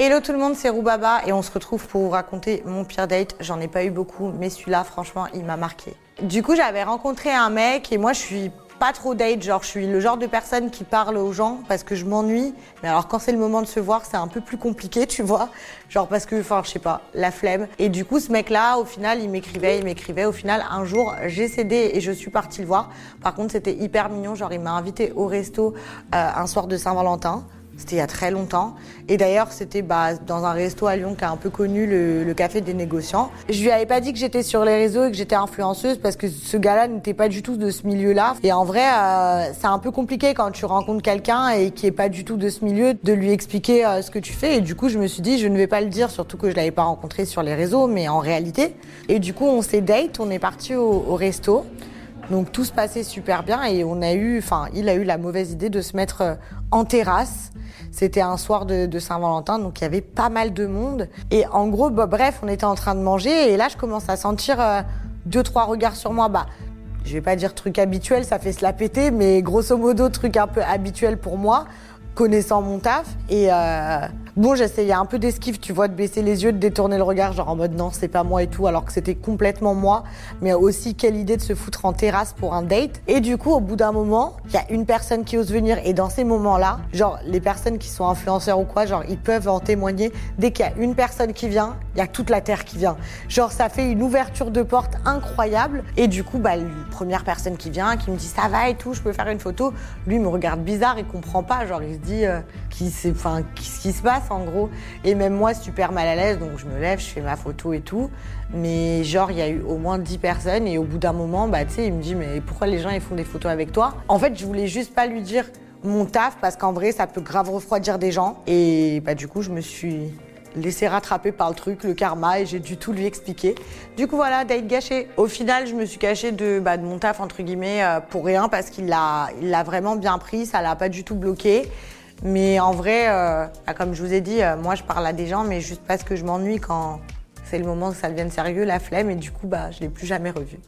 Hello tout le monde, c'est Roubaba et on se retrouve pour vous raconter mon pire date. J'en ai pas eu beaucoup, mais celui-là, franchement, il m'a marqué. Du coup, j'avais rencontré un mec et moi, je suis pas trop date, genre je suis le genre de personne qui parle aux gens parce que je m'ennuie. Mais alors quand c'est le moment de se voir, c'est un peu plus compliqué, tu vois. Genre parce que, enfin, je sais pas, la flemme. Et du coup, ce mec-là, au final, il m'écrivait, il m'écrivait. Au final, un jour, j'ai cédé et je suis partie le voir. Par contre, c'était hyper mignon. Genre, il m'a invité au resto euh, un soir de Saint-Valentin. C'était il y a très longtemps. Et d'ailleurs, c'était bah, dans un resto à Lyon qui est un peu connu, le, Café des négociants. Je lui avais pas dit que j'étais sur les réseaux et que j'étais influenceuse parce que ce gars-là n'était pas du tout de ce milieu-là. Et en vrai, euh, c'est un peu compliqué quand tu rencontres quelqu'un et qui est pas du tout de ce milieu de lui expliquer euh, ce que tu fais. Et du coup, je me suis dit, je ne vais pas le dire, surtout que je l'avais pas rencontré sur les réseaux, mais en réalité. Et du coup, on s'est date, on est parti au, au resto. Donc tout se passait super bien et on a eu, enfin, il a eu la mauvaise idée de se mettre euh, en terrasse. C'était un soir de, Saint-Valentin, donc il y avait pas mal de monde. Et en gros, bah, bref, on était en train de manger et là, je commence à sentir euh, deux trois regards sur moi. Bah, je vais pas dire truc habituel, ça fait se la péter, mais grosso modo truc un peu habituel pour moi, connaissant mon taf. Et euh, Bon, j'essayais un peu d'esquive, tu vois, de baisser les yeux, de détourner le regard, genre en mode non, c'est pas moi et tout, alors que c'était complètement moi. Mais aussi, quelle idée de se foutre en terrasse pour un date. Et du coup, au bout d'un moment, il y a une personne qui ose venir. Et dans ces moments-là, genre, les personnes qui sont influenceurs ou quoi, genre, ils peuvent en témoigner. Dès qu'il y a une personne qui vient, il y a toute la terre qui vient. Genre, ça fait une ouverture de porte incroyable. Et du coup, bah, la première personne qui vient, qui me dit ça va et tout, je peux faire une photo. Lui, me regarde bizarre, il comprend pas. Genre, il se dit, euh, enfin, qu'est-ce qui se passe? En gros. Et même moi, super mal à l'aise, donc je me lève, je fais ma photo et tout. Mais genre, il y a eu au moins 10 personnes et au bout d'un moment, bah, tu sais, il me dit, mais pourquoi les gens ils font des photos avec toi? En fait, je voulais juste pas lui dire mon taf parce qu'en vrai, ça peut grave refroidir des gens. Et bah, du coup, je me suis laissé rattraper par le truc, le karma, et j'ai dû tout lui expliquer. Du coup, voilà, date gâché. Au final, je me suis cachée de, bah, mon taf, entre guillemets, euh, pour rien, parce qu'il l'a il l'a vraiment bien pris, ça l'a pas du tout bloqué. Mais en vrai, euh, bah, comme je vous ai dit, euh, moi je parle à des gens, mais juste parce que je m'ennuie quand c'est le moment que ça devienne sérieux, la flemme, et du coup, bah, je l'ai plus jamais revu.